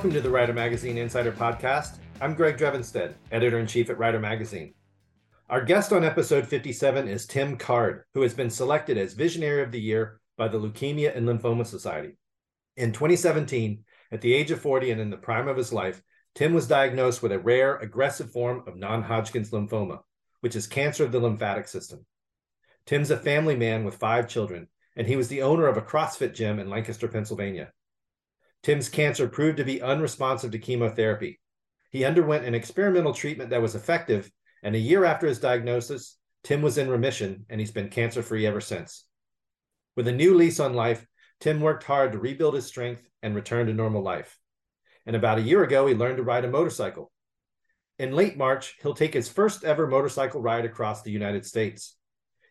Welcome to the Rider Magazine Insider Podcast. I'm Greg Drevenstedt, editor in chief at Rider Magazine. Our guest on episode 57 is Tim Card, who has been selected as Visionary of the Year by the Leukemia and Lymphoma Society. In 2017, at the age of 40 and in the prime of his life, Tim was diagnosed with a rare, aggressive form of non Hodgkin's lymphoma, which is cancer of the lymphatic system. Tim's a family man with five children, and he was the owner of a CrossFit gym in Lancaster, Pennsylvania. Tim's cancer proved to be unresponsive to chemotherapy. He underwent an experimental treatment that was effective, and a year after his diagnosis, Tim was in remission and he's been cancer free ever since. With a new lease on life, Tim worked hard to rebuild his strength and return to normal life. And about a year ago, he learned to ride a motorcycle. In late March, he'll take his first ever motorcycle ride across the United States.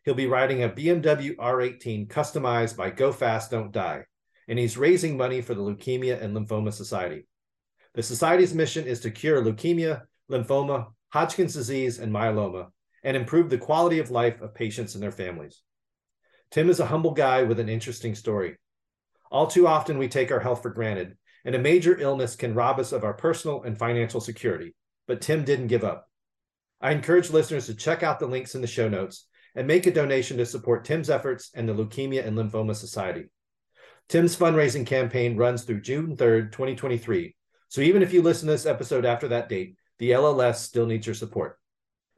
He'll be riding a BMW R18 customized by Go Fast, Don't Die, and he's raising money for the Leukemia and Lymphoma Society. The Society's mission is to cure leukemia, lymphoma, Hodgkin's disease, and myeloma, and improve the quality of life of patients and their families. Tim is a humble guy with an interesting story. All too often, we take our health for granted, and a major illness can rob us of our personal and financial security. But Tim didn't give up. I encourage listeners to check out the links in the show notes and make a donation to support Tim's efforts and the Leukemia and Lymphoma Society. Tim's fundraising campaign runs through June 3rd, 2023. So even if you listen to this episode after that date, the LLS still needs your support.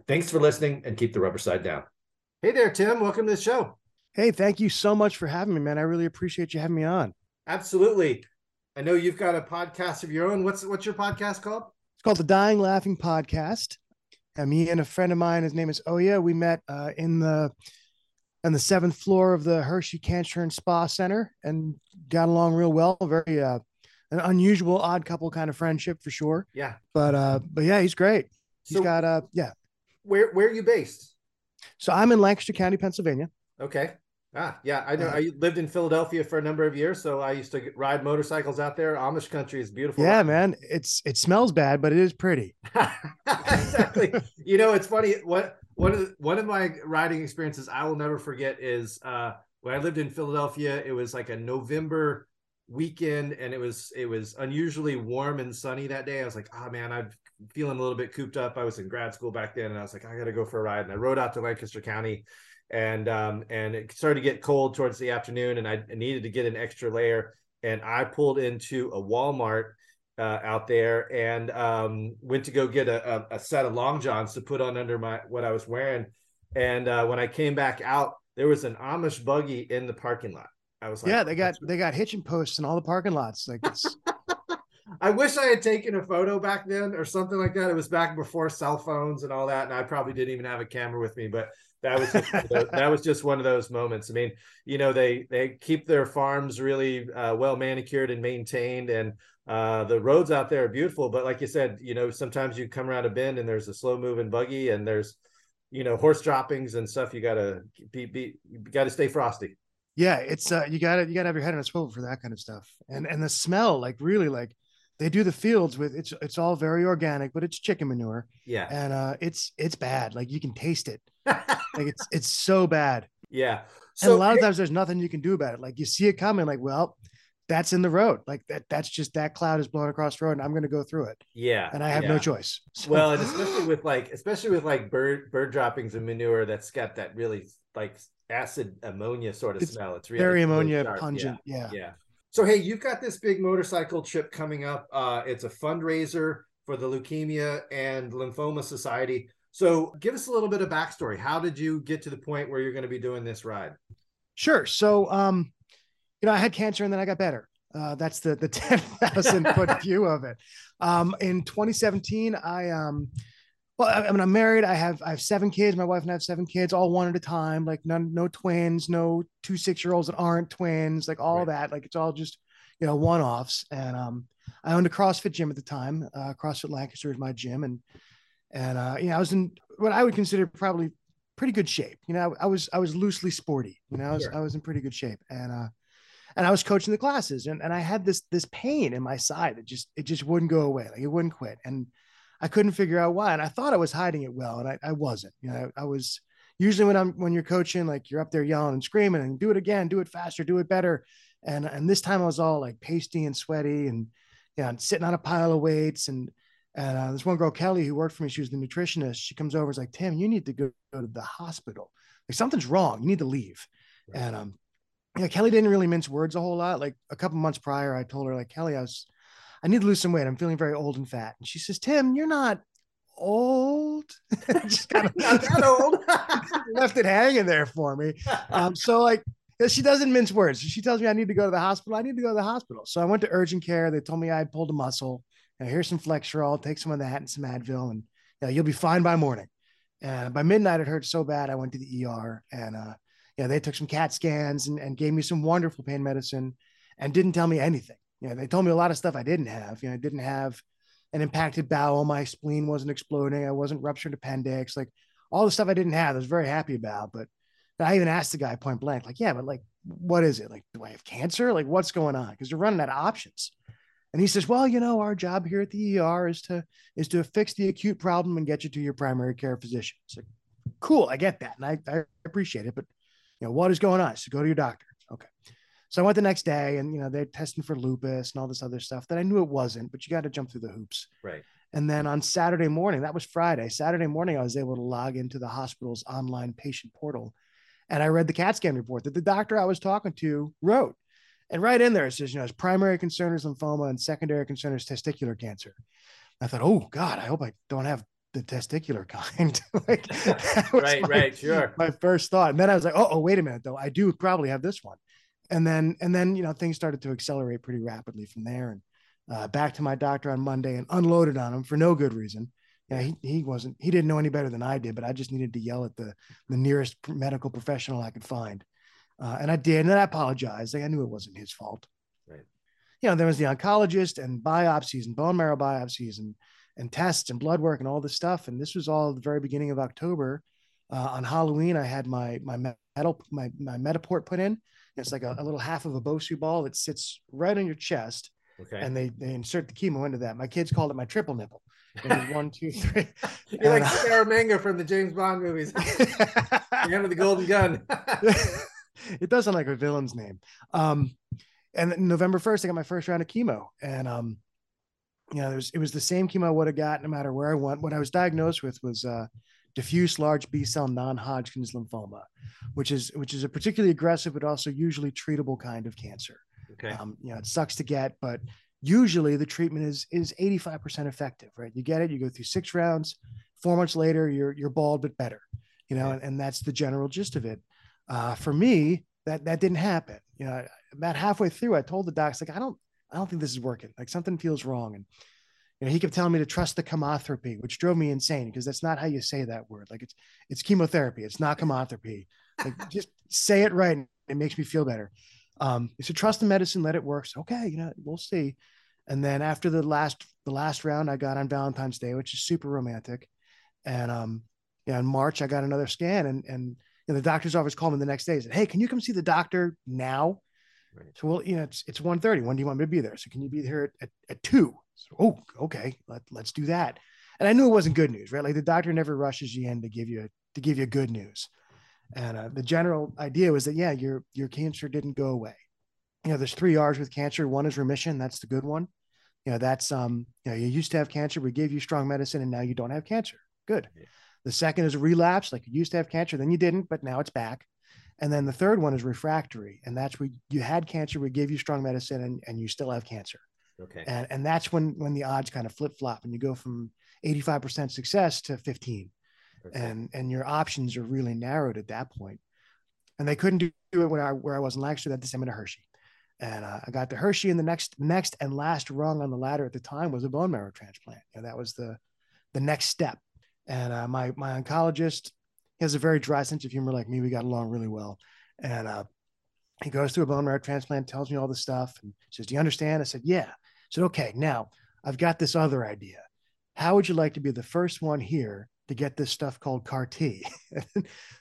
Thanks for listening and keep the rubber side down. Hey there, Tim. Welcome to the show. Hey, thank you so much for having me, man. I really appreciate you having me on. Absolutely. I know you've got a podcast of your own. What's what's your podcast called? It's called the Dying Laughing Podcast. And me and a friend of mine, his name is Oya. We met uh, in the on the seventh floor of the Hershey Cancer and Spa Center and got along real well. Very uh, an unusual, odd couple kind of friendship for sure. Yeah. But uh, but yeah, he's great. He's so got uh, yeah. Where where are you based? So I'm in Lancaster County, Pennsylvania. Okay. Ah, yeah, I know. Uh, I lived in Philadelphia for a number of years, so I used to ride motorcycles out there. Amish country is beautiful. Yeah, man. It's it smells bad, but it is pretty. exactly. you know, it's funny. What one of the, one of my riding experiences I will never forget is uh, when I lived in Philadelphia. It was like a November weekend, and it was it was unusually warm and sunny that day. I was like, oh man, I'm feeling a little bit cooped up. I was in grad school back then, and I was like, I got to go for a ride. And I rode out to Lancaster County and um, and it started to get cold towards the afternoon, and I needed to get an extra layer, and I pulled into a Walmart uh, out there and um, went to go get a, a, set of long johns to put on under my what I was wearing, and uh, when I came back out, there was an Amish buggy in the parking lot. I was like, yeah, they got they got hitching posts in all the parking lots. Like it's. I wish I had taken a photo back then or something like that. It was back before cell phones and all that, and I probably didn't even have a camera with me. But that was just, that was just one of those moments. I mean, you know, they they keep their farms really uh, well manicured and maintained, and uh, the roads out there are beautiful. But like you said, you know, sometimes you come around a bend and there's a slow moving buggy, and there's you know horse droppings and stuff. You gotta be, be you gotta stay frosty. Yeah, it's uh, you gotta you gotta have your head on a swivel for that kind of stuff, and and the smell, like really, like they do the fields with it's it's all very organic, but it's chicken manure. Yeah, and uh, it's it's bad. Like you can taste it. like it's it's so bad. Yeah. So and a lot of times there's nothing you can do about it. Like you see it coming, like, well, that's in the road. Like that, that's just that cloud is blowing across the road and I'm going to go through it. Yeah. And I have yeah. no choice. So. Well, and especially with like, especially with like bird, bird droppings and manure that's got that really like acid ammonia sort of it's smell. It's really very ammonia really pungent. Yeah. yeah. Yeah. So hey, you've got this big motorcycle trip coming up. Uh, it's a fundraiser for the Leukemia and Lymphoma Society. So give us a little bit of backstory. How did you get to the point where you're going to be doing this ride? Sure. So, um, you know, I had cancer and then I got better. Uh, that's the the ten thousand foot view of it. Um, in 2017, I um, well, I, I mean, I'm married. I have I have seven kids. My wife and I have seven kids, all one at a time. Like none, no twins, no two six year olds that aren't twins. Like all right. that. Like it's all just you know one offs. And um, I owned a CrossFit gym at the time. Uh, CrossFit Lancaster is my gym, and and uh, you know I was in what I would consider probably pretty good shape. You know, I, I was I was loosely sporty. You know, I was. I was in pretty good shape, and uh, and I was coaching the classes, and and I had this this pain in my side that just it just wouldn't go away, like it wouldn't quit, and I couldn't figure out why. And I thought I was hiding it well, and I, I wasn't. You know, I was usually when I'm when you're coaching, like you're up there yelling and screaming and do it again, do it faster, do it better. And and this time I was all like pasty and sweaty and you know, sitting on a pile of weights. And, and uh, this one girl, Kelly, who worked for me, she was the nutritionist. She comes over and is like, Tim, you need to go, go to the hospital. Like something's wrong. You need to leave. Right. And, um, yeah, Kelly didn't really mince words a whole lot. Like a couple months prior, I told her like, Kelly, I was, I need to lose some weight. I'm feeling very old and fat. And she says, Tim, you're not old. just kind of not that old. left it hanging there for me. Um, so like she doesn't mince words. She tells me I need to go to the hospital. I need to go to the hospital. So I went to urgent care. They told me I pulled a muscle. And here's some Flexeril. Take some of that and some Advil, and yeah, you'll be fine by morning. And by midnight, it hurt so bad I went to the ER, and uh, yeah, they took some CAT scans and, and gave me some wonderful pain medicine, and didn't tell me anything. You know, they told me a lot of stuff I didn't have. You know, I didn't have an impacted bowel. My spleen wasn't exploding. I wasn't ruptured appendix. Like all the stuff I didn't have, I was very happy about. But I even asked the guy point blank, like, yeah, but like, what is it? Like, do I have cancer? Like, what's going on? Because you're running out of options. And he says, well, you know, our job here at the ER is to is to fix the acute problem and get you to your primary care physician. It's like, cool, I get that, and I, I appreciate it. But you know, what is going on? So go to your doctor. Okay. So I went the next day and, you know, they're testing for lupus and all this other stuff that I knew it wasn't, but you got to jump through the hoops. Right. And then on Saturday morning, that was Friday, Saturday morning, I was able to log into the hospital's online patient portal. And I read the CAT scan report that the doctor I was talking to wrote. And right in there, it says, you know, his primary concern is lymphoma and secondary concern is testicular cancer. I thought, oh God, I hope I don't have the testicular kind. like, right, my, right, sure. My first thought. And then I was like, oh, oh, wait a minute, though. I do probably have this one and then and then you know things started to accelerate pretty rapidly from there and uh, back to my doctor on monday and unloaded on him for no good reason yeah he, he wasn't he didn't know any better than i did but i just needed to yell at the the nearest medical professional i could find uh, and i did and i apologized like i knew it wasn't his fault right you know there was the oncologist and biopsies and bone marrow biopsies and and tests and blood work and all this stuff and this was all the very beginning of october uh, on halloween i had my my metal my, my Mediport put in it's like a, a little half of a Bosu ball that sits right on your chest. Okay. And they, they insert the chemo into that. My kids called it my triple nipple. one, two, three. You're and, like Scaramanga from the James Bond movies. the end of the golden gun. it does sound like a villain's name. Um, and November 1st, I got my first round of chemo. And um, you know, it was, it was the same chemo I would have got no matter where I went. What I was diagnosed with was uh, diffuse large B cell non-Hodgkin's lymphoma, which is which is a particularly aggressive but also usually treatable kind of cancer. Okay. Um, you know, it sucks to get, but usually the treatment is is 85% effective, right? You get it, you go through six rounds, four months later, you're you're bald but better, you know, and, and that's the general gist of it. Uh, for me, that that didn't happen. You know, about halfway through, I told the docs like, I don't I don't think this is working. Like something feels wrong. And you know, he kept telling me to trust the chemotherapy, which drove me insane because that's not how you say that word. Like it's it's chemotherapy. It's not chemotherapy. Like just say it right. It makes me feel better. Um, he said, trust the medicine, let it work. So, okay, you know, we'll see. And then after the last the last round, I got on Valentine's Day, which is super romantic. And um, yeah, in March, I got another scan, and and you know, the doctor's office called me the next day. And said, "Hey, can you come see the doctor now?" Right. So, well, you know, it's it's 1.30. When do you want me to be there? So, can you be here at, at, at two? So, oh, okay, let, let's do that. And I knew it wasn't good news, right? Like the doctor never rushes you in to give you to give you good news. And uh, the general idea was that yeah, your your cancer didn't go away. You know, there's three R's with cancer. One is remission. That's the good one. You know, that's um, you know, you used to have cancer. We gave you strong medicine, and now you don't have cancer. Good. Yeah. The second is relapse. Like you used to have cancer, then you didn't, but now it's back. And then the third one is refractory, and that's where you had cancer. We gave you strong medicine, and, and you still have cancer. Okay. And, and that's when when the odds kind of flip flop and you go from 85% success to 15. Okay. And and your options are really narrowed at that point. And they couldn't do it where I where I was in Lancaster, that same to Hershey. And uh, I got to Hershey, and the next next and last rung on the ladder at the time was a bone marrow transplant. You know, that was the the next step. And uh, my my oncologist he has a very dry sense of humor like me. We got along really well. And uh, he goes through a bone marrow transplant, tells me all the stuff, and says, "Do you understand?" I said, "Yeah." said, okay, now I've got this other idea. How would you like to be the first one here to get this stuff called CAR T?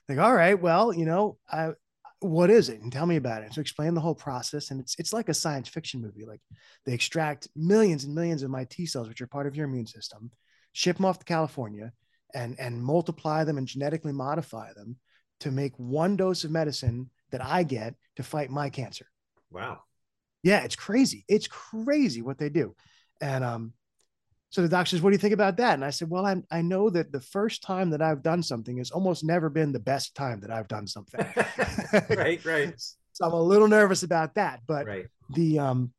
like, all right, well, you know, I, what is it? And tell me about it. So explain the whole process. And it's it's like a science fiction movie. Like they extract millions and millions of my T cells, which are part of your immune system, ship them off to California, and and multiply them and genetically modify them to make one dose of medicine that I get to fight my cancer. Wow. Yeah, it's crazy. It's crazy what they do. And um, so the doctor says, "What do you think about that?" And I said, "Well, I I know that the first time that I've done something has almost never been the best time that I've done something." right, right. So I'm a little nervous about that, but right. the um,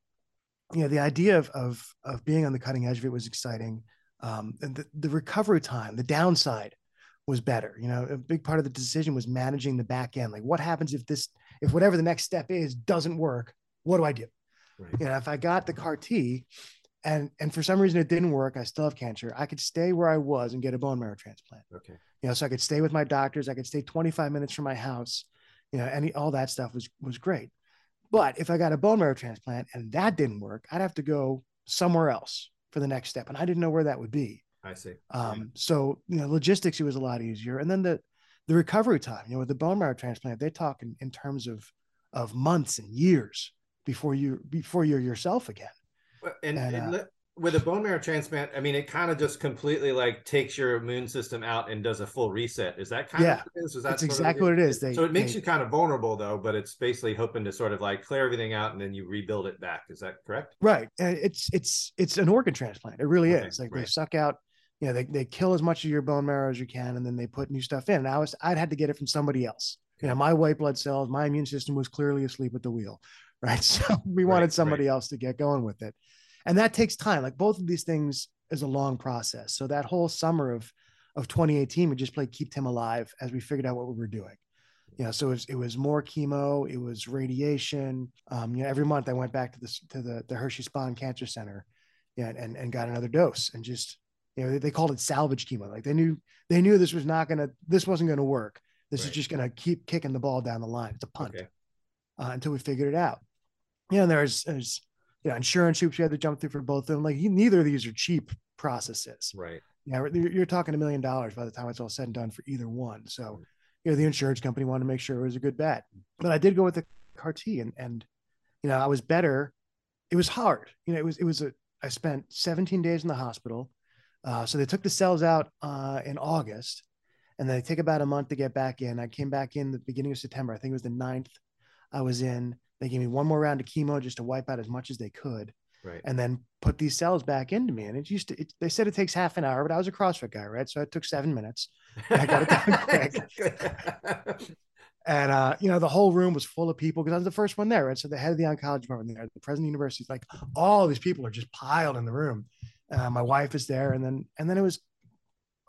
you know, the idea of of of being on the cutting edge of it was exciting. Um, and the, the recovery time, the downside was better. You know, a big part of the decision was managing the back end. Like, what happens if this, if whatever the next step is doesn't work? What do I do? Right. You know, if I got the CAR T, and and for some reason it didn't work, I still have cancer. I could stay where I was and get a bone marrow transplant. Okay. You know, so I could stay with my doctors. I could stay 25 minutes from my house. You know, any all that stuff was was great. But if I got a bone marrow transplant and that didn't work, I'd have to go somewhere else for the next step, and I didn't know where that would be. I see. Um. So you know, logistics it was a lot easier, and then the the recovery time. You know, with the bone marrow transplant, they talk in, in terms of of months and years before you before you're yourself again. And, and, and uh, with a bone marrow transplant, I mean, it kind of just completely like takes your immune system out and does a full reset. Is that kind yeah, of what it is? is that that's exactly what it is. They, so it makes they, you kind of vulnerable though, but it's basically hoping to sort of like clear everything out and then you rebuild it back. Is that correct? Right. And it's it's it's an organ transplant. It really okay, is. Like right. they suck out, you know, they, they kill as much of your bone marrow as you can and then they put new stuff in. And I was I'd had to get it from somebody else. You know, my white blood cells, my immune system was clearly asleep at the wheel. Right. So we wanted right, somebody right. else to get going with it and that takes time. Like both of these things is a long process. So that whole summer of of 2018 we just played keep tim alive as we figured out what we were doing. You know so it was, it was more chemo it was radiation. Um, you know every month i went back to the to the, the hershey spaun cancer center yeah, and and got another dose and just you know they, they called it salvage chemo. Like they knew they knew this was not gonna this wasn't gonna work. This right. is just gonna keep kicking the ball down the line. It's a punt okay. uh, until we figured it out. You know there's there's you know, insurance hoops you had to jump through for both of them. Like neither of these are cheap processes. Right. Yeah. You're, you're talking a million dollars by the time it's all said and done for either one. So, you know, the insurance company wanted to make sure it was a good bet, but I did go with the CAR T and, and, you know, I was better. It was hard. You know, it was, it was a, I spent 17 days in the hospital. Uh, so they took the cells out uh, in August and they take about a month to get back in. I came back in the beginning of September. I think it was the 9th I was in they gave me one more round of chemo just to wipe out as much as they could. Right. And then put these cells back into me. And it used to, it, they said it takes half an hour, but I was a CrossFit guy, right? So it took seven minutes. I got it done quick. and uh, you know, the whole room was full of people because I was the first one there, right? So the head of the oncology department there, the president of the university, like all these people are just piled in the room. Uh, my wife is there, and then and then it was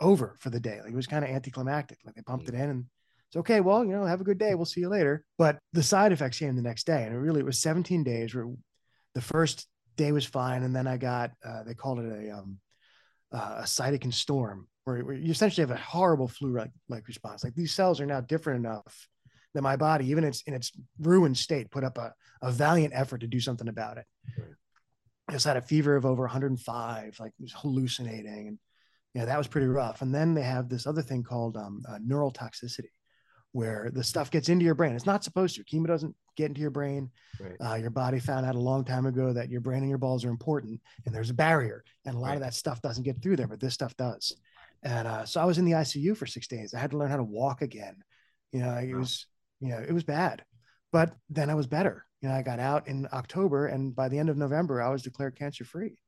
over for the day. Like it was kind of anticlimactic. Like they pumped mm. it in and it's okay. Well, you know, have a good day. We'll see you later. But the side effects came the next day, and it really it was 17 days. Where the first day was fine, and then I got uh, they called it a um, uh, a cytokine storm, where, where, you essentially have a horrible flu-like response. Like these cells are now different enough that my body, even in its in its ruined state, put up a, a valiant effort to do something about it. I just had a fever of over 105, like it was hallucinating, and yeah, that was pretty rough. And then they have this other thing called um, uh, neural toxicity, where the stuff gets into your brain. It's not supposed to. Chemo doesn't get into your brain. Right. Uh, your body found out a long time ago that your brain and your balls are important, and there's a barrier, and a lot right. of that stuff doesn't get through there, but this stuff does. And uh, so I was in the ICU for six days. I had to learn how to walk again. You know, it was, you know, it was bad, but then I was better. You know, I got out in October, and by the end of November, I was declared cancer free.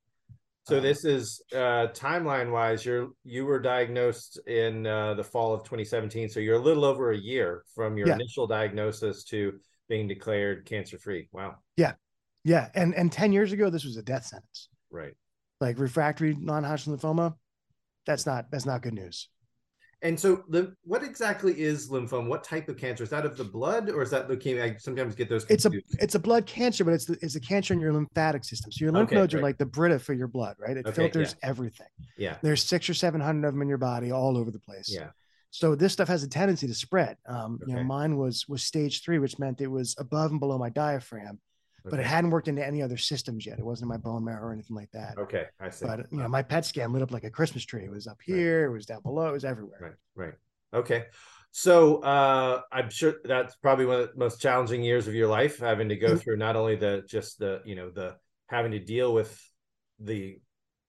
So this is uh, timeline wise. You're you were diagnosed in uh, the fall of 2017, so you're a little over a year from your yeah. initial diagnosis to being declared cancer free. Wow. Yeah, yeah, and and 10 years ago, this was a death sentence. Right. Like refractory non-Hodgkin lymphoma, that's not that's not good news. And so, the what exactly is lymphoma? What type of cancer is that of the blood, or is that leukemia? I sometimes get those. Confused. It's a it's a blood cancer, but it's the, it's a cancer in your lymphatic system. So your lymph okay, nodes right. are like the Brita for your blood, right? It okay, filters yeah. everything. Yeah. There's six or seven hundred of them in your body, all over the place. Yeah. So this stuff has a tendency to spread. Um, okay. You know, mine was was stage three, which meant it was above and below my diaphragm, but it hadn't worked into any other systems yet. It wasn't in my bone marrow or anything like that. Okay, I see. But you know, my PET scan lit up like a Christmas tree. It was up here, right. it was down below, it was everywhere. Right, right. Okay. So uh, I'm sure that's probably one of the most challenging years of your life, having to go mm-hmm. through not only the just the you know the having to deal with the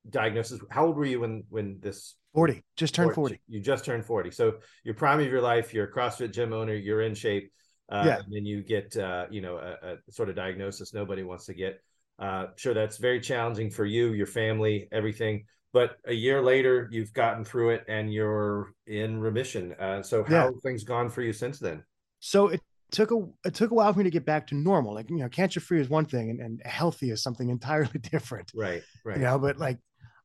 diagnosis. How old were you when when this? Forty. Just turned 40. You just turned forty. So your prime of your life. You're a CrossFit gym owner. You're in shape. Uh, yeah. And then you get uh, you know a, a, sort of diagnosis nobody wants to get. Uh, sure, that's very challenging for you, your family, everything. But a year later, you've gotten through it and you're in remission. Uh, so how Yeah. things gone for you since then? So it took a it took a while for me to get back to normal. Like you know, cancer free is one thing, and, and healthy is something entirely different. Right, right. You know, but like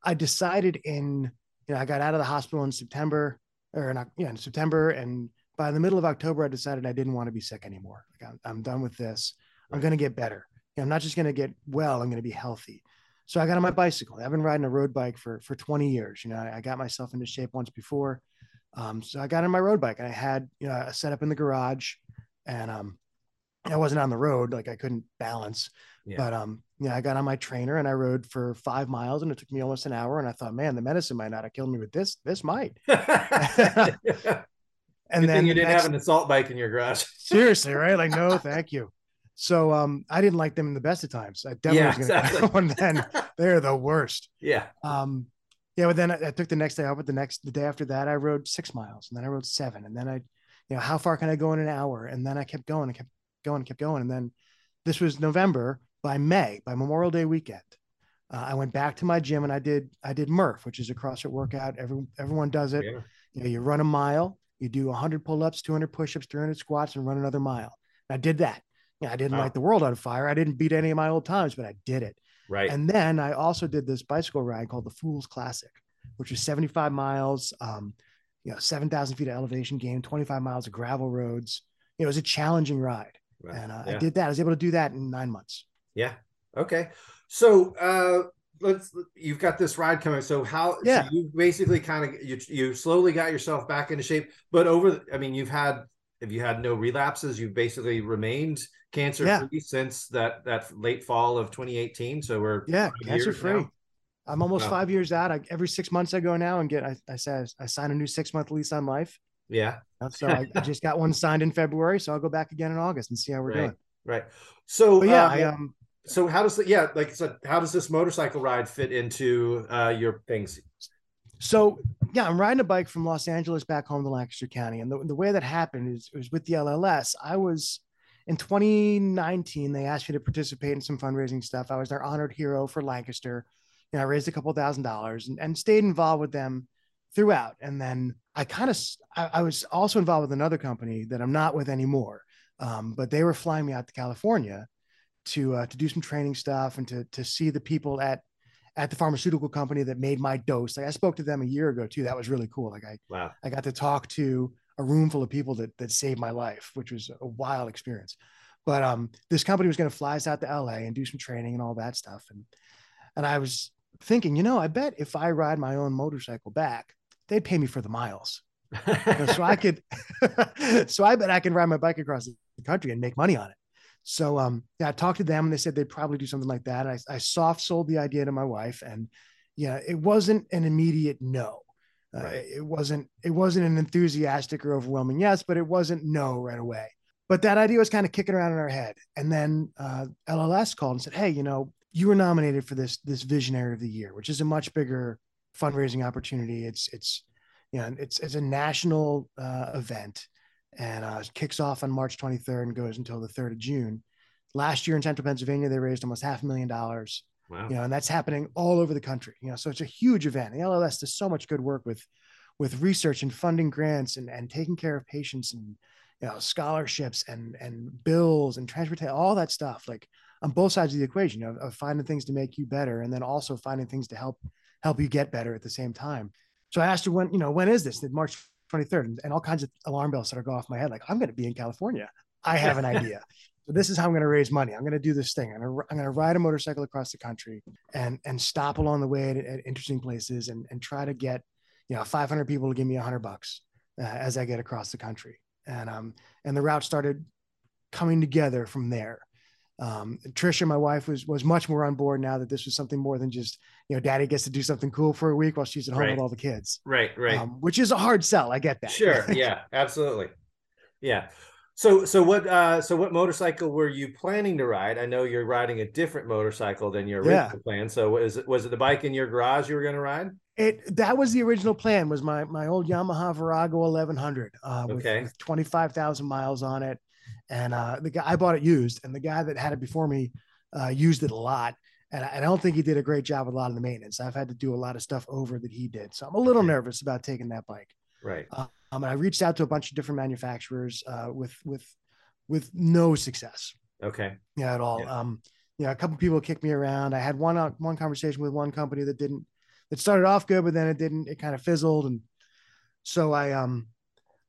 I decided in you know I got out of the hospital in September or not yeah in September, and by the middle of October I decided I didn't want to be sick anymore. Like I'm, I'm done with this. I'm going to get better. You know, I'm not just going to get well. I'm going to be healthy. So I got on my bicycle. I've been riding a road bike for for 20 years. You know, I, I got myself into shape once before. Um, so I got on my road bike and I had you know a setup in the garage, and um, I wasn't on the road like I couldn't balance. Yeah. But um, yeah, I got on my trainer and I rode for five miles, and it took me almost an hour. And I thought, man, the medicine might not have killed me, but this this might. Good And then thing you the didn't next- have an assault bike in your garage. seriously, right? Like, no, thank you. So um, I didn't like them in the best of times. I definitely Yeah, was gonna exactly. one then. They're the worst. yeah. Um, yeah, but then I, I took the next day off. But the next the day after that, I rode six miles, and then I rode seven, and then I, you know, how far can I go in an hour? And then I kept going and kept going and kept going, and then this was November. By May, by Memorial Day weekend, uh, I went back to my gym and I did I did Murph, which is a CrossFit workout. Every everyone does it. Yeah. You know, you run a mile, you do 100 pull-ups, 200 push-ups, 300 squats, and run another mile. And I did that. I didn't Wow. light the world on fire. I didn't beat any of my old times, but I did it. Right. And then I also did this bicycle ride called the Fools Classic, which is 75 miles, um, you know, 7,000 feet of elevation gain, 25 miles of gravel roads. You know, it was a challenging ride. Right. And uh, yeah. I did that. I was able to do that in nine months. Yeah. Okay. So uh let's you've got this ride coming. So how Yeah. so you basically kind of you you slowly got yourself back into shape, but over the- I mean you've had if you had no relapses, you've basically remained cancer free since that that late fall of 2018. So we're Yeah, cancer free. now? I'm almost Wow. five years out. I, every six months I go now and get, I, I said, I sign a new six month lease on life. Yeah. So I, I just got one signed in February. So I'll go back again in August and see how we're Right. doing. Right. So But yeah, uh, I, um, so how does the yeah, like I said, how does this motorcycle ride fit into uh your things? So yeah, I'm riding a bike from Los Angeles back home to Lancaster County, and the, the way that happened is was with the LLS. I was in 2019. They asked me to participate in some fundraising stuff. I was their honored hero for Lancaster. You know, I raised a couple thousand dollars and, and stayed involved with them throughout. And then I kind of I, I was also involved with another company that I'm not with anymore. Um, but they were flying me out to California to uh, to do some training stuff and to to see the people at at the pharmaceutical company that made my dose. Like I spoke to them a year ago too. That was really cool. Like I Wow. I got to talk to a room full of people that that saved my life, which was a wild experience. But um, this company was going to fly us out to LA and do some training and all that stuff. And and I was thinking, you know, I bet if I ride my own motorcycle back, they'd pay me for the miles. So I could, so I bet I can ride my bike across the country and make money on it. So um, yeah, I talked to them and they said they'd probably do something like that. I, I soft sold the idea to my wife, and yeah, it wasn't an immediate no. Uh, Right. It wasn't it wasn't an enthusiastic or overwhelming yes, but it wasn't no right away. But that idea was kind of kicking around in our head. And then uh, LLS called and said, "Hey, you know, you were nominated for this this Visionary of the Year, which is a much bigger fundraising opportunity. It's it's you know it's it's a national uh, event and uh, kicks off on March 23rd and goes until the 3rd of June. Last year in Central Pennsylvania, they raised almost half a million dollars wow. you know, and that's happening all over the country. You know, so it's a huge event. The LLS does so much good work with with research and funding grants and and taking care of patients and you know scholarships and and bills and transportation, all that stuff. Like on both sides of the equation of, of finding things to make you better and then also finding things to help help you get better at the same time. So I asked her when, you know, when is this? That March 23rd, and, all kinds of alarm bells started go off my head. Like I'm going to be in California. I have an idea. So this is how I'm going to raise money. I'm going to do this thing. I'm going to, I'm going to ride a motorcycle across the country and and stop along the way at, at interesting places and and try to get you know 500 people to give me 100 bucks uh, as I get across the country. And um and the route started coming together from there. Um, Trisha, my wife, was was much more on board now that this was something more than just you know, Daddy gets to do something cool for a week while she's at home Right. with all the kids, Right, right. um, which is a hard sell. I get that. Sure. Yeah, absolutely. Yeah. So so what uh so what motorcycle were you planning to ride? I know you're riding a different motorcycle than your Yeah. original plan. So was it was it the bike in your garage you were going to ride? It that was the original plan. Was my my old Yamaha Virago 1100 uh, with, Okay. with 25,000 miles on it, and uh, the guy I bought it used, and the guy that had it before me uh, used it a lot. and I, I don't think he did a great job with a lot of the maintenance. I've had to do a lot of stuff over that he did, so I'm a little nervous about taking that bike. Right. Um, and I reached out to a bunch of different manufacturers uh, with with with no success. Okay. Yeah, at all. Yeah. Um, you know, a couple people kicked me around. I had one uh, one conversation with one company that didn't. It started off good, but then it didn't. It kind of fizzled, and so I um,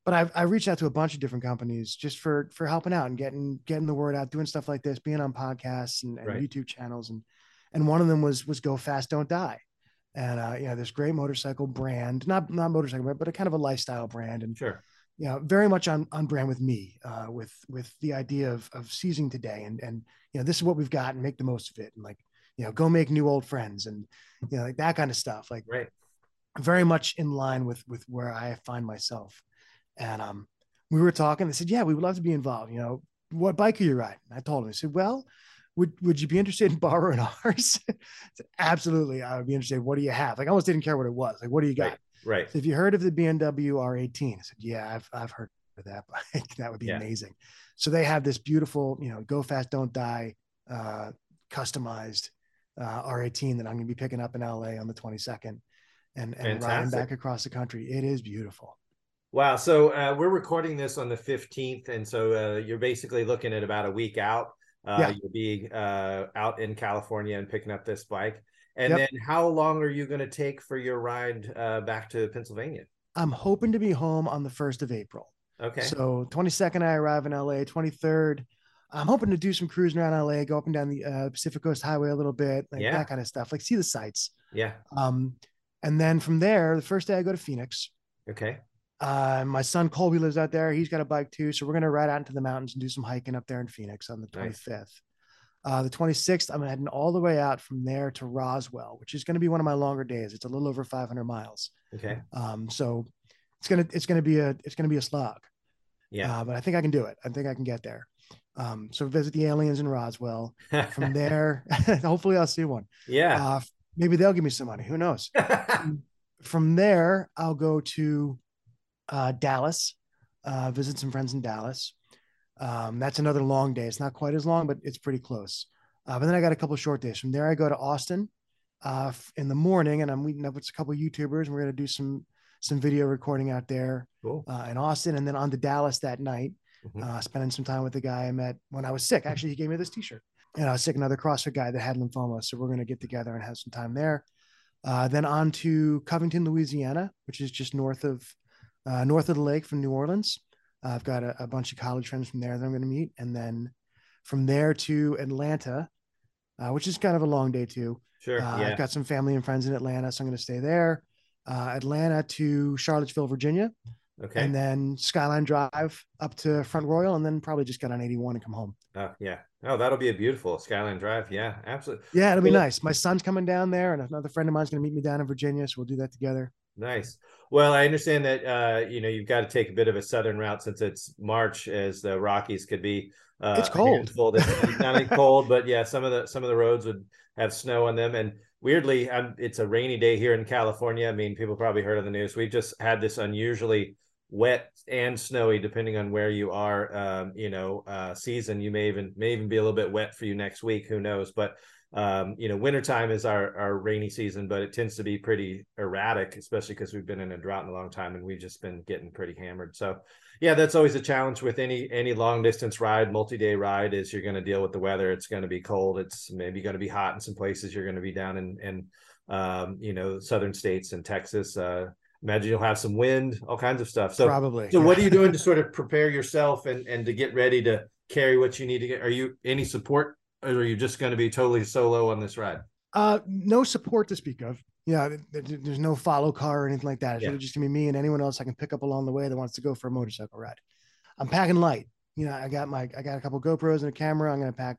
but I've, I reached out to a bunch of different companies just for for helping out and getting getting the word out, doing stuff like this, being on podcasts and, and Right. YouTube channels, and and one of them was was Go Fast Don't Die, and uh, you know this great motorcycle brand, not not motorcycle, brand, but a kind of a lifestyle brand, and Sure. you know, very much on on brand with me, uh, with with the idea of of seizing today and and you know, this is what we've got and make the most of it, and like you know, go make new old friends and you know, like that kind of stuff. Like Right. very much in line with with where I find myself. And um, we were talking. They said, "Yeah, we would love to be involved. You know, what bike are you riding?" I told him. I said, "Well." Would, would you be interested in borrowing ours? I said, Absolutely, I would be interested. What do you have? Like, I almost didn't care what it was. Like, what do you got? Right. So have you heard of the BMW R18? I said, yeah, I've, I've heard of that bike. that would be Yeah. amazing. So they have this beautiful, you know, go fast, don't die, uh, customized uh, R18 that I'm going to be picking up in LA on the 22nd and, and riding back across the country. It is beautiful. Wow. So uh, we're recording this on the 15th. And so uh, you're basically looking at about a week out. Uh, Yeah. You'll be uh, out in California and picking up this bike. And Yep. then how long are you going to take for your ride uh, back to Pennsylvania? I'm hoping to be home on the 1st of April. Okay. So 22nd, I arrive in LA. 23rd, I'm hoping to do some cruising around LA, go up and down the uh, Pacific Coast Highway a little bit, like Yeah. that kind of stuff, like see the sights. yeah. Um, and then from there, the first day I go to Phoenix. Okay. Uh, my son Colby lives out there. He's got a bike too, so we're gonna ride out into the mountains and do some hiking up there in Phoenix on the Nice. 25th. Uh, the 26th, I'm heading all the way out from there to Roswell, which is going to be one of my longer days. It's a little over 500 miles. Okay. Um, so it's gonna it's gonna be a it's gonna be a slog. Yeah. Uh, but I think I can do it. I think I can get there. Um, so visit the aliens in Roswell. From there, hopefully I'll see one. yeah. Uh, maybe they'll give me some money. Who knows? from there, I'll go to uh, Dallas, uh, visit some friends in Dallas. Um, that's another long day. It's not quite as long, but it's pretty close. Uh, but then I got a couple short days. From there, I go to Austin uh, in the morning, and I'm meeting up with a couple YouTubers. And we're going to do some some video recording out there cool. uh, in Austin, and then on to Dallas that night, Mhm. uh, spending some time with the guy I met when I was sick. Actually, he gave me this T-shirt, and I was sick. Another CrossFit guy that had lymphoma, so we're going to get together and have some time there. Uh, then on to Covington, Louisiana, which is just north of uh, north of the lake from New Orleans. Uh, I've got a, a bunch of college friends from there that I'm going to meet, and then from there to Atlanta, uh, which is kind of a long day too. Sure. Uh, yeah. I've got some family and friends in Atlanta, so I'm going to stay there. Uh, Atlanta to Charlottesville, Virginia, okay. and then Skyline Drive up to Front Royal, and then probably just get on 81 and come home. oh, yeah. Oh, that'll be a beautiful Skyline Drive. Yeah. Absolutely. Yeah, it'll be nice. My son's coming down there, and another friend of mine's going to meet me down in Virginia, so we'll do that together. Nice. Well, I understand that uh, you know you've got to take a bit of a southern route since it's March, as the Rockies could be. Uh, It's cold. that's not only cold, but yeah, some of the some of the roads would have snow on them. And weirdly, um, it's a rainy day here in California. I mean, people probably heard on the news. We've just had this unusually wet and snowy, depending on where you are. Um, you know, uh, season. You may even may even be a little bit wet for you next week. Who knows? But um, you know, wintertime is our, our rainy season, but it tends to be pretty erratic, especially because we've been in a drought in a long time and we've just been getting pretty hammered. So yeah, that's always a challenge with any any long distance ride, multi-day ride is you're going to deal with the weather. It's going to be cold. It's maybe going to be hot in some places. You're going to be down in in um, you know, southern states and Texas. Uh imagine you'll have some wind, all kinds of stuff. So probably. so what are you doing to sort of prepare yourself and and to get ready to carry what you need to get? Are you any support or are you just going to be totally solo on this ride? Uh, no support to speak of. Yeah, th- th- there's no follow car or anything like that. It's Yeah. really just gonna be me and anyone else I can pick up along the way that wants to go for a motorcycle ride. I'm packing light. You know, I got my I got a couple GoPros and a camera. I'm gonna pack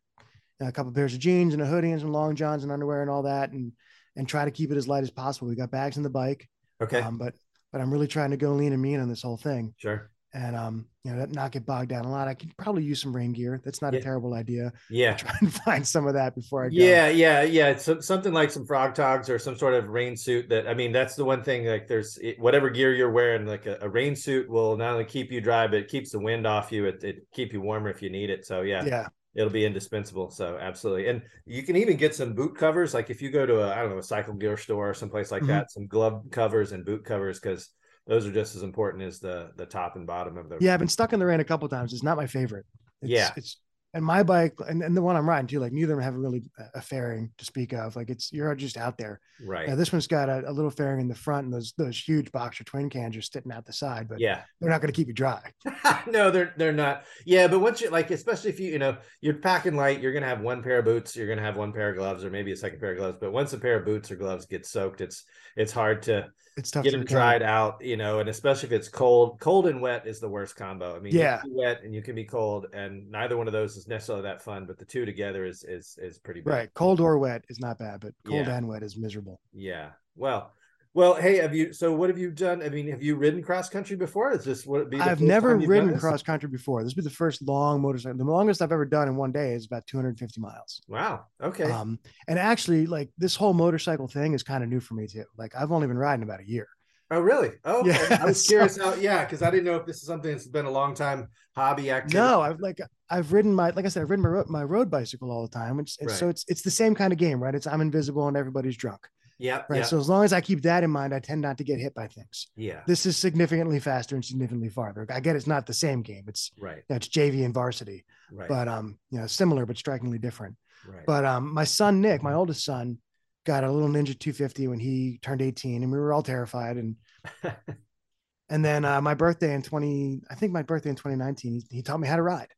a couple pairs of jeans and a hoodie and some long johns and underwear and all that, and and try to keep it as light as possible. We got bags in the bike, Okay. um, but but I'm really trying to go lean and mean on this whole thing, sure. And um, you know, not get bogged down a lot. I could probably use some rain gear. That's not Yeah. a terrible idea. Yeah. Try and find some of that before I go. Yeah, yeah, yeah. It's some- something like some Frogg Toggs or some sort of rain suit. That I mean, that's the one thing. Like, there's it, whatever gear you're wearing. Like a, a rain suit will not only keep you dry, but it keeps the wind off you. It it keep you warmer if you need it. So yeah, yeah. it'll be indispensable. So absolutely, and you can even get some boot covers. Like if you go to a I don't know a cycle gear store or someplace like mm-hmm. that, some glove covers and boot covers because those are just as important as the the top and bottom of the. Yeah, I've been stuck in the rain a couple times. It's not my favorite. It's, yeah, it's and my bike and, and the one I'm riding too, like neither of them have really a fairing to speak of. Like it's you're just out there. Right. Yeah, this one's got a, a, little fairing in the front, and those those huge boxer twin cans are sitting out the side. But yeah, they're not going to keep you dry. no, they're they're not. Yeah, but once you like, especially if you you know you're packing light, you're going to have one pair of boots, you're going to have one pair of gloves, or maybe a second pair of gloves. But once a pair of boots or gloves gets soaked, it's it's hard to it's tough get to them dried out, you know, and especially if it's cold. Cold and wet is the worst combo. I mean, yeah, wet and you can be cold, and neither one of those is necessarily that fun. But the two together is is is pretty bad. Right, cold or wet is not bad, but cold yeah. and wet is miserable. Yeah. Well, well, hey, have you? So, what have you done? I mean, have you ridden cross country before? Is this what be? I've never ridden cross country before. This will be the first long motorcycle. The longest I've ever done in one day is about 250 miles. Wow. Okay. Um, and actually, like this whole motorcycle thing is kind of new for me too. Like I've only been riding about a year. Oh, really? Oh, okay. yeah. I was curious how. Yeah, because I didn't know if this is something that's been a long time hobby activity. No, I've like I've ridden my like I said I've ridden my road, my road bicycle all the time. Which, right. So it's it's the same kind of game, right? It's I'm invisible and everybody's drunk. Yeah. Right. So as long as I keep that in mind, I tend not to get hit by things. Yeah. This is significantly faster and significantly farther. I get it's not the same game. It's right. You know, it's JV and varsity. Right. But um, you know, similar but strikingly different. Right. But um, my son Nick, my oldest son, got a little Ninja 250 when he turned 18, and we were all terrified. And and then uh, my birthday in 20, I think my birthday in 2019, he, he taught me how to ride.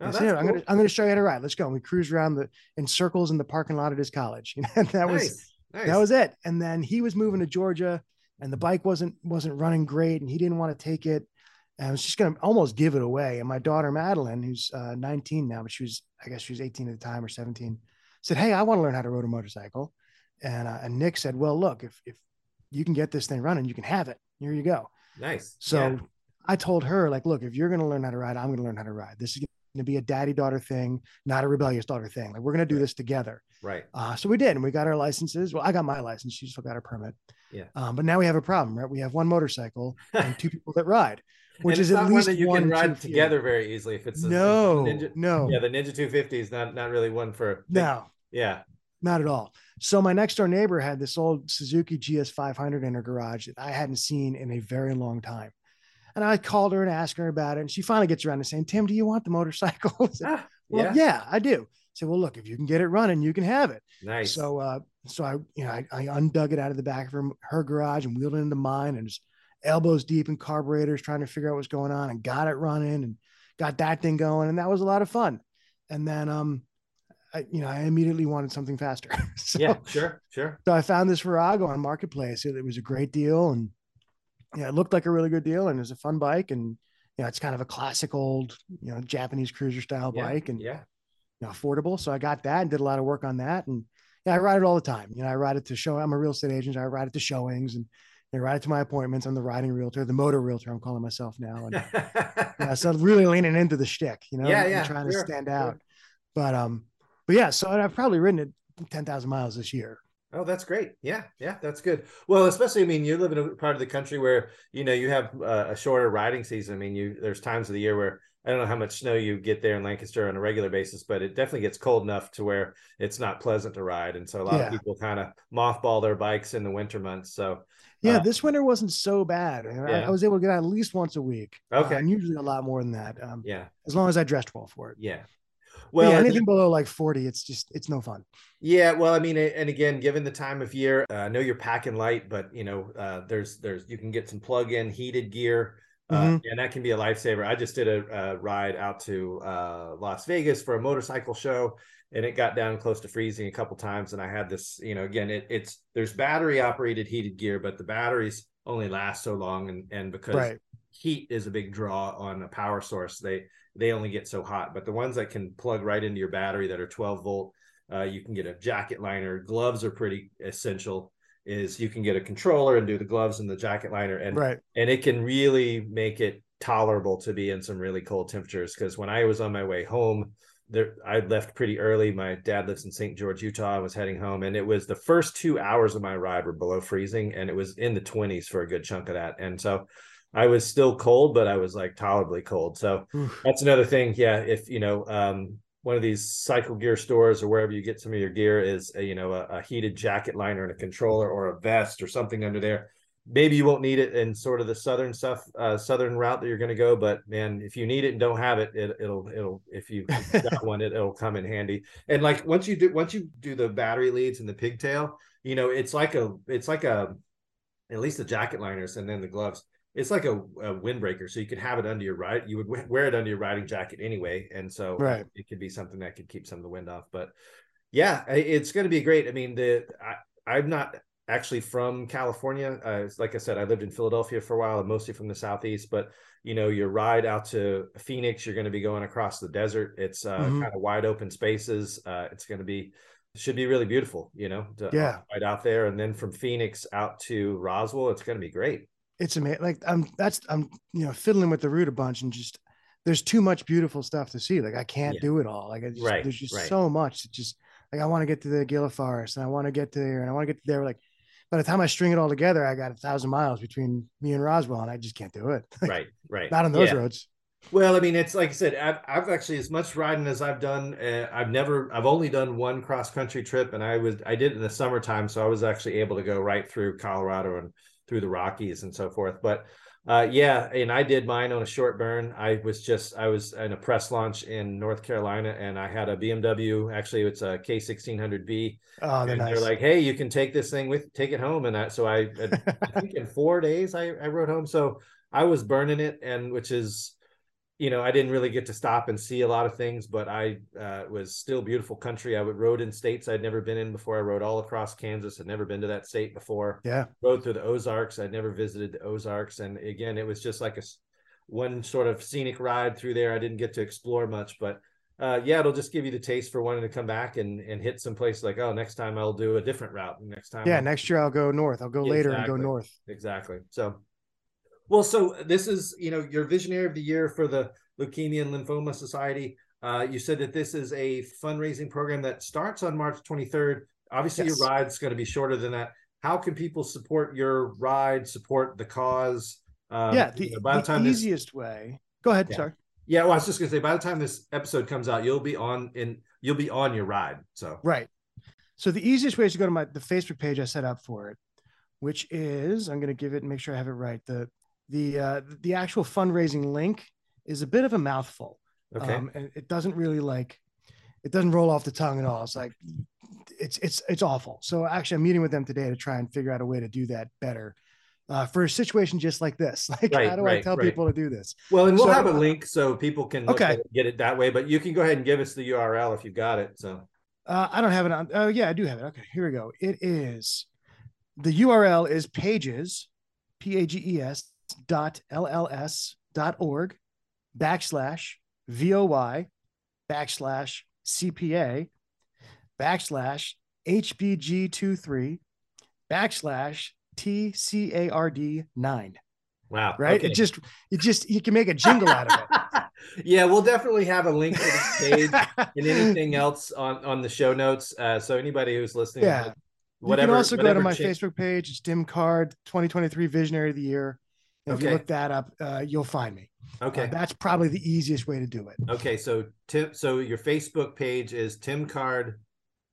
Oh, said, cool. I'm gonna I'm gonna show you how to ride. Let's go. And we cruised around the in circles in the parking lot at his college. You know, that nice. was Nice. That was it. And then he was moving to Georgia and the bike wasn't wasn't running great and he didn't want to take it. And I was just gonna almost give it away. And my daughter Madeline, who's uh, 19 now, but she was I guess she was 18 at the time or 17, said, "Hey, I want to learn how to ride a motorcycle." And uh, and Nick said, "Well, look, if if you can get this thing running, you can have it. Here you go." Nice. So yeah. I told her, like, look, if you're going to learn how to ride, I'm going to learn how to ride. This is to be a daddy daughter thing, not a rebellious daughter thing. Like, we're going to do this together. Right. Uh, so we did, and we got our licenses. Well, I got my license. She still got her permit. Yeah. Um, but now we have a problem, right? We have one motorcycle and two people that ride, which is at least that you one can ride together very easily. If it's a, no, Ninja, no, yeah, the Ninja 250 is not not really one for no, yeah, not at all. So my next door neighbor had this old Suzuki GS 500 in her garage that I hadn't seen in a very long time. And I called her and asked her about it. And she finally gets around to saying, Tim, do you want the motorcycle? ah, well, yeah. yeah, I do said, well, look, if you can get it running, you can have it. Nice. So, uh, so I, you know, I, I undug it out of the back of her, her garage and wheeled it into mine and just elbows deep in carburetors, trying to figure out what's going on and got it running and got that thing going. And that was a lot of fun. And then, um, I, you know, I immediately wanted something faster. so, yeah, sure, sure. So I found this Virago on Marketplace. It, it was a great deal, and yeah, it looked like a really good deal, and it was a fun bike, and you know, it's kind of a classic old, you know, Japanese cruiser style yeah, bike, and yeah, you know, affordable. So I got that and did a lot of work on that. And yeah, I ride it all the time. You know, I ride it to show. I'm a real estate agent. I ride it to showings and I ride it to my appointments. I'm the riding realtor, the motor realtor. I'm calling myself now. And yeah, so really leaning into the shtick. You know, yeah, yeah, trying sure, to stand out. Sure. But um, but yeah. So I've probably ridden it ten thousand miles this year. Oh, that's great. Yeah, yeah, that's good. Well, especially, I mean, you live in a part of the country where you know you have uh, a shorter riding season. I mean, you there's times of the year where I don't know how much snow you get there in Lancaster on a regular basis, but it definitely gets cold enough to where it's not pleasant to ride. And so a lot yeah. of people kind of mothball their bikes in the winter months. So yeah, uh, this winter wasn't so bad. Yeah. I, I, was able to get out at least once a week. Okay. Uh, and usually a lot more than that. Um, yeah. As long as I dressed well for it. Yeah. Well, yeah, anything below like 40, it's just, it's no fun. Yeah. Well, I mean, and again, given the time of year, uh, I know you're packing light, but you know, uh, there's, there's, you can get some plug in heated gear uh, mm-hmm. and that can be a lifesaver. I just did a, a ride out to uh, Las Vegas for a motorcycle show, and it got down close to freezing a couple times. And I had this, you know, again, it, it's there's battery operated heated gear, but the batteries only last so long, and and because right. heat is a big draw on a power source, they they only get so hot. But the ones that can plug right into your battery that are 12 volt, uh, you can get a jacket liner. Gloves are pretty essential is you can get a controller and do the gloves and the jacket liner and right. and it can really make it tolerable to be in some really cold temperatures because when I was on my way home there I left pretty early my dad lives in St. George Utah I was heading home and it was the first 2 hours of my ride were below freezing and it was in the 20s for a good chunk of that and so I was still cold but I was like tolerably cold. So Oof. that's another thing yeah if you know um one of these cycle gear stores or wherever you get some of your gear is a, you know a, a heated jacket liner and a controller or a vest or something under there. Maybe you won't need it in sort of the southern stuff uh, southern route that you're going to go but man if you need it and don't have it, it will it'll if you got one it, it'll come in handy. And like once you do once you do the battery leads and the pigtail you know it's like a it's like a at least the jacket liners and then the gloves it's like a, a windbreaker so you could have it under your ride you would wear it under your riding jacket anyway and so right. it could be something that could keep some of the wind off but yeah it's going to be great i mean the I, i'm not actually from California. Uh, like I said, I lived in Philadelphia for a while, and mostly from the southeast. But you know, your ride out to Phoenix, you're going to be going across the desert. It's uh, mm-hmm. kind of wide open spaces. Uh, it's going to be should be really beautiful. You know, to, yeah, right out there, and then from Phoenix out to Roswell, it's going to be great. It's amazing. Like I'm that's I'm you know fiddling with the route a bunch and just there's too much beautiful stuff to see. Like I can't yeah. do it all. Like just, right, there's just right. so much. It just like I want to get to the Gila Forest and I want to get to there and I want to get there. Like by the time I string it all together, I got a thousand miles between me and Roswell, and I just can't do it. right, right. Not on those yeah. roads. Well, I mean, it's like I said, I've, I've actually as much riding as I've done. Uh, I've never, I've only done one cross country trip, and I was, I did it in the summertime, so I was actually able to go right through Colorado and through the Rockies and so forth. But uh, yeah, and I did mine on a short burn. I was just I was in a press launch in North Carolina, and I had a BMW. Actually, it's a K sixteen hundred B. Oh, they're and nice. They're like, hey, you can take this thing with, take it home, and I, so I, I think in four days I I rode home. So I was burning it, and which is you know, I didn't really get to stop and see a lot of things, but I uh, was still beautiful country. I would rode in states I'd never been in before. I rode all across Kansas. I'd never been to that state before. Yeah. Rode through the Ozarks. I'd never visited the Ozarks. And again, it was just like a one sort of scenic ride through there. I didn't get to explore much, but uh, yeah, it'll just give you the taste for wanting to come back and, and hit some place like, oh, next time I'll do a different route. Next time. Yeah. I'll... next year I'll go north. I'll go yeah, later and go north. Exactly. So, well, so this is, you know, your visionary of the year for the Leukemia and Lymphoma Society. Uh, you said that this is a fundraising program that starts on March 23rd. Obviously, yes. your ride's going to be shorter than that. How can people support your ride, support the cause? Um, yeah, the, you know, by the, the time easiest this, way. Go ahead. Yeah. Sorry. Yeah, well, I was just going to say, by the time this episode comes out, you'll be on in you'll be on your ride. So right. So the easiest way is to go to my the Facebook page I set up for it, which is I'm going to give it and make sure I have it right. The the uh, the actual fundraising link is a bit of a mouthful. Okay. Um, and it doesn't really like, it doesn't roll off the tongue at all. It's like, it's, it's, it's awful. So actually I'm meeting with them today to try and figure out a way to do that better. Uh, for a situation just like this, like right, how do right, I tell right. people to do this? Well, and we'll so, have a link so people can okay. It, get it that way. But you can go ahead and give us the URL if you've got it. So uh, I don't have it on. Oh yeah, I do have it. Okay, here we go. It is the URL is pages, p a g e s dot l l s dot org backslash VOY backslash CPA backslash HBG23 backslash TCARD9. Wow. Right. Okay. It just, it just, you can make a jingle out of it. yeah. We'll definitely have a link to this page and anything else on, on the show notes. Uh, so anybody who's listening, yeah. Whatever, you can also go to my Facebook page. It's Tim Card 2023 Visionary of the Year. If okay. you look that up, uh, you'll find me. Okay. Uh, that's probably the easiest way to do it. Okay. So Tim, so your Facebook page is Tim Card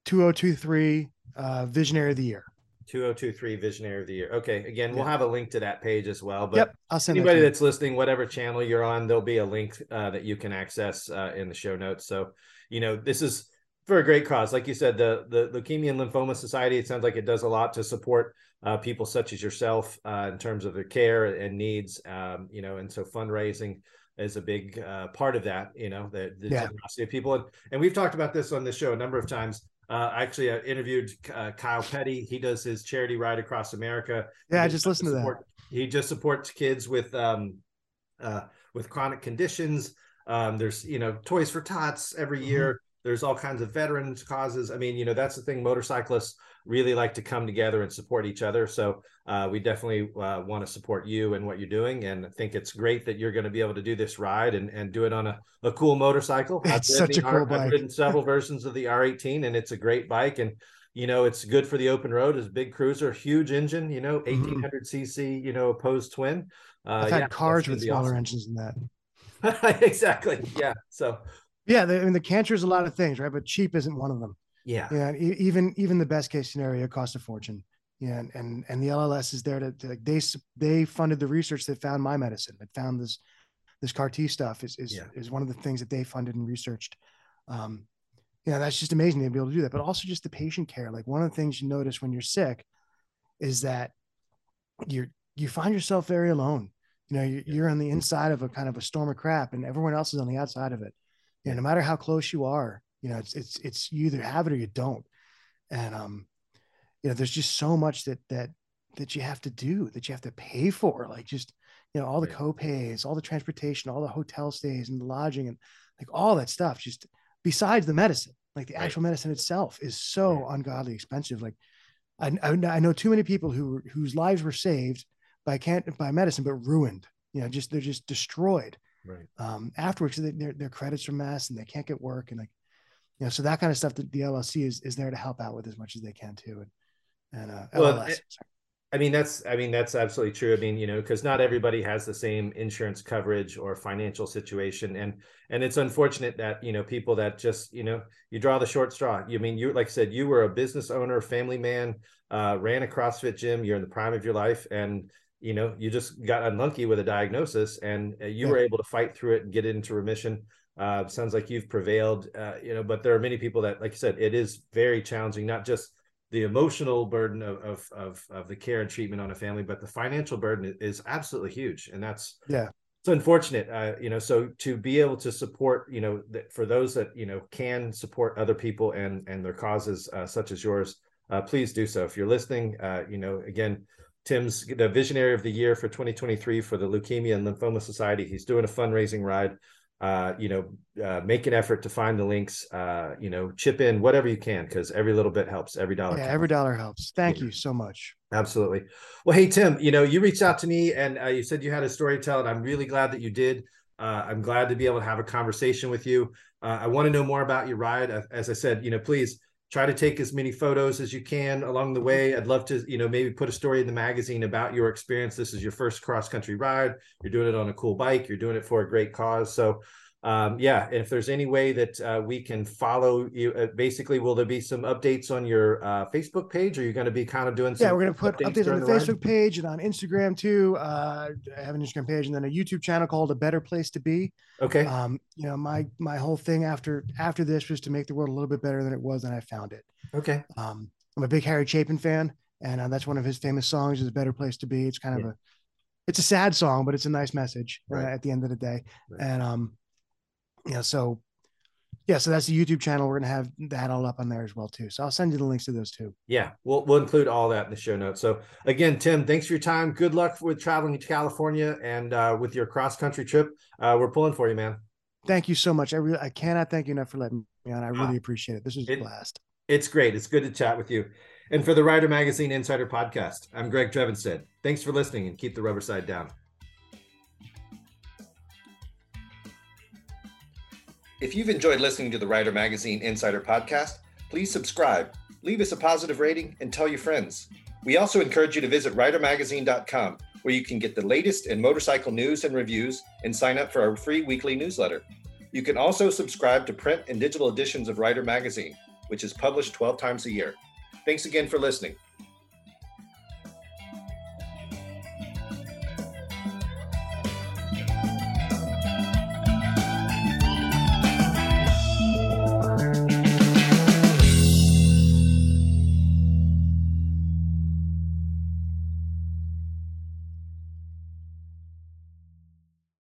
2023 uh, Visionary of the Year. 2023 Visionary of the Year. Okay. Again, we'll have a link to that page as well. But yep, I'll send anybody that that's listening, whatever channel you're on, there'll be a link uh, that you can access uh, in the show notes. So, you know, this is for a great cause. Like you said, the the Leukemia and Lymphoma Society, it sounds like it does a lot to support uh, people such as yourself uh, in terms of their care and needs. Um, you know, and so fundraising is a big uh, part of that. You know, the, the yeah. generosity of people, and, and we've talked about this on the show a number of times. Uh, actually, I interviewed uh, Kyle Petty. He does his charity ride across America. Yeah, I just listened to support, that. He just supports kids with um, uh, with chronic conditions. Um, there's you know toys for tots every mm-hmm. year. There's all kinds of veterans causes. I mean, you know, that's the thing. Motorcyclists really like to come together and support each other. So uh, we definitely uh, want to support you and what you're doing. And I think it's great that you're going to be able to do this ride and, and do it on a, a cool motorcycle. It's I've such a cool R, bike. I've ridden several versions of the R18 and it's a great bike. And, you know, it's good for the open road. It's a big cruiser, huge engine, you know, 1800 mm-hmm. cc, you know, opposed twin. Uh, I've had yeah, cars with smaller awesome. engines than that. exactly. Yeah. So Yeah, I mean the cancer is a lot of things, right? But cheap isn't one of them. Yeah. Yeah, even even the best case scenario costs a fortune. Yeah, and and, and the LLS is there to, to they they funded the research that found my medicine, that found this this CAR T stuff is is Yeah. is one of the things that they funded and researched. Um, yeah, that's just amazing to be able to do that. But also just the patient care. Like one of the things you notice when you're sick is that you're you find yourself very alone. You know, you're, you're on the inside of a kind of a storm of crap, and everyone else is on the outside of it. Yeah, no matter how close you are, you know, it's it's it's you either have it or you don't. And um, you know, there's just so much that that that you have to do, that you have to pay for, like just you know, all the Right. co-pays, all the transportation, all the hotel stays and the lodging and like all that stuff, just besides the medicine, like the Right. actual medicine itself is so ungodly expensive. Like I, I, I know too many people who whose lives were saved by can't by medicine, but ruined. You know, just they're just destroyed Right. um, afterwards. They, their their credits are messed and they can't get work and like you know, so that kind of stuff that the LLC is is there to help out with as much as they can too. And and uh, Well, LLS, it- I mean that's I mean that's absolutely true. I mean, you know, because not everybody has the same insurance coverage or financial situation. And and it's unfortunate that, you know, people that just, you know, you draw the short straw. You mean you like I said, you were a business owner, family man, uh, ran a CrossFit gym, you're in the prime of your life, and you know, you just got unlucky with a diagnosis and uh, you Yeah. were able to fight through it and get it into remission. Uh, sounds like you've prevailed, uh, you know, but there are many people that, like you said, it is very challenging, not just the emotional burden of, of of of the care and treatment on a family, but the financial burden is absolutely huge, and that's Yeah. it's unfortunate. Uh, you know, so to be able to support, you know, that for those that you know can support other people and and their causes uh, such as yours, uh, please do so. If you're listening, uh, you know, again, Tim's the visionary of the year for 2023 for the Leukemia and Lymphoma Society. He's doing a fundraising ride. Uh, you know, uh, make an effort to find the links. Uh, you know, chip in whatever you can because every little bit helps. Every dollar. yeah, counts. every dollar helps. Thank Yeah. you so much. Absolutely. Well, hey Tim, you know you reached out to me and uh, you said you had a story to tell, and I'm really glad that you did. Uh, I'm glad to be able to have a conversation with you. Uh, I want to know more about your ride. As I said, you know, please try to take as many photos as you can along the way. Mm-hmm. I'd love to, you know, maybe put a story in the magazine about your experience. This is your first cross country ride. You're doing it on a cool bike. You're doing it for a great cause. So um, yeah, if there's any way that uh, we can follow you, uh, basically, will there be some updates on your uh, Facebook page? Are you going to be kind of doing? Some Yeah, we're gonna put updates updates on the the ride? Facebook page and on Instagram too. Uh, I have an Instagram page and then a YouTube channel called A Better Place to Be. Okay. Um, you know, my my whole thing after after this was to make the world a little bit better than it was, and I found it. Okay. Um, I'm a big Harry Chapin fan, and uh, that's one of his famous songs. Is a better place to be. It's kind of Yeah. a, it's a sad song, but it's a nice message uh, Right. at the end of the day. Right. And um, yeah, so yeah, so that's the YouTube channel. We're gonna have that all up on there as well too. So I'll send you the links to those two. Yeah, we'll we'll include all that in the show notes. So again, Tim, thanks for your time. Good luck with traveling to California and uh, with your cross country trip. Uh, we're pulling for you, man. Thank you so much. I really I cannot thank you enough for letting me on. I Ah. really appreciate it. This was a blast. It's great. It's good to chat with you. And for the Rider Magazine Insider Podcast, I'm Greg Drevenstedt. Thanks for listening and keep the rubber side down. If you've enjoyed listening to the Rider Magazine Insider Podcast, please subscribe, leave us a positive rating, and tell your friends. We also encourage you to visit ridermagazine.com, where you can get the latest in motorcycle news and reviews and sign up for our free weekly newsletter. You can also subscribe to print and digital editions of Rider Magazine, which is published 12 times a year. Thanks again for listening.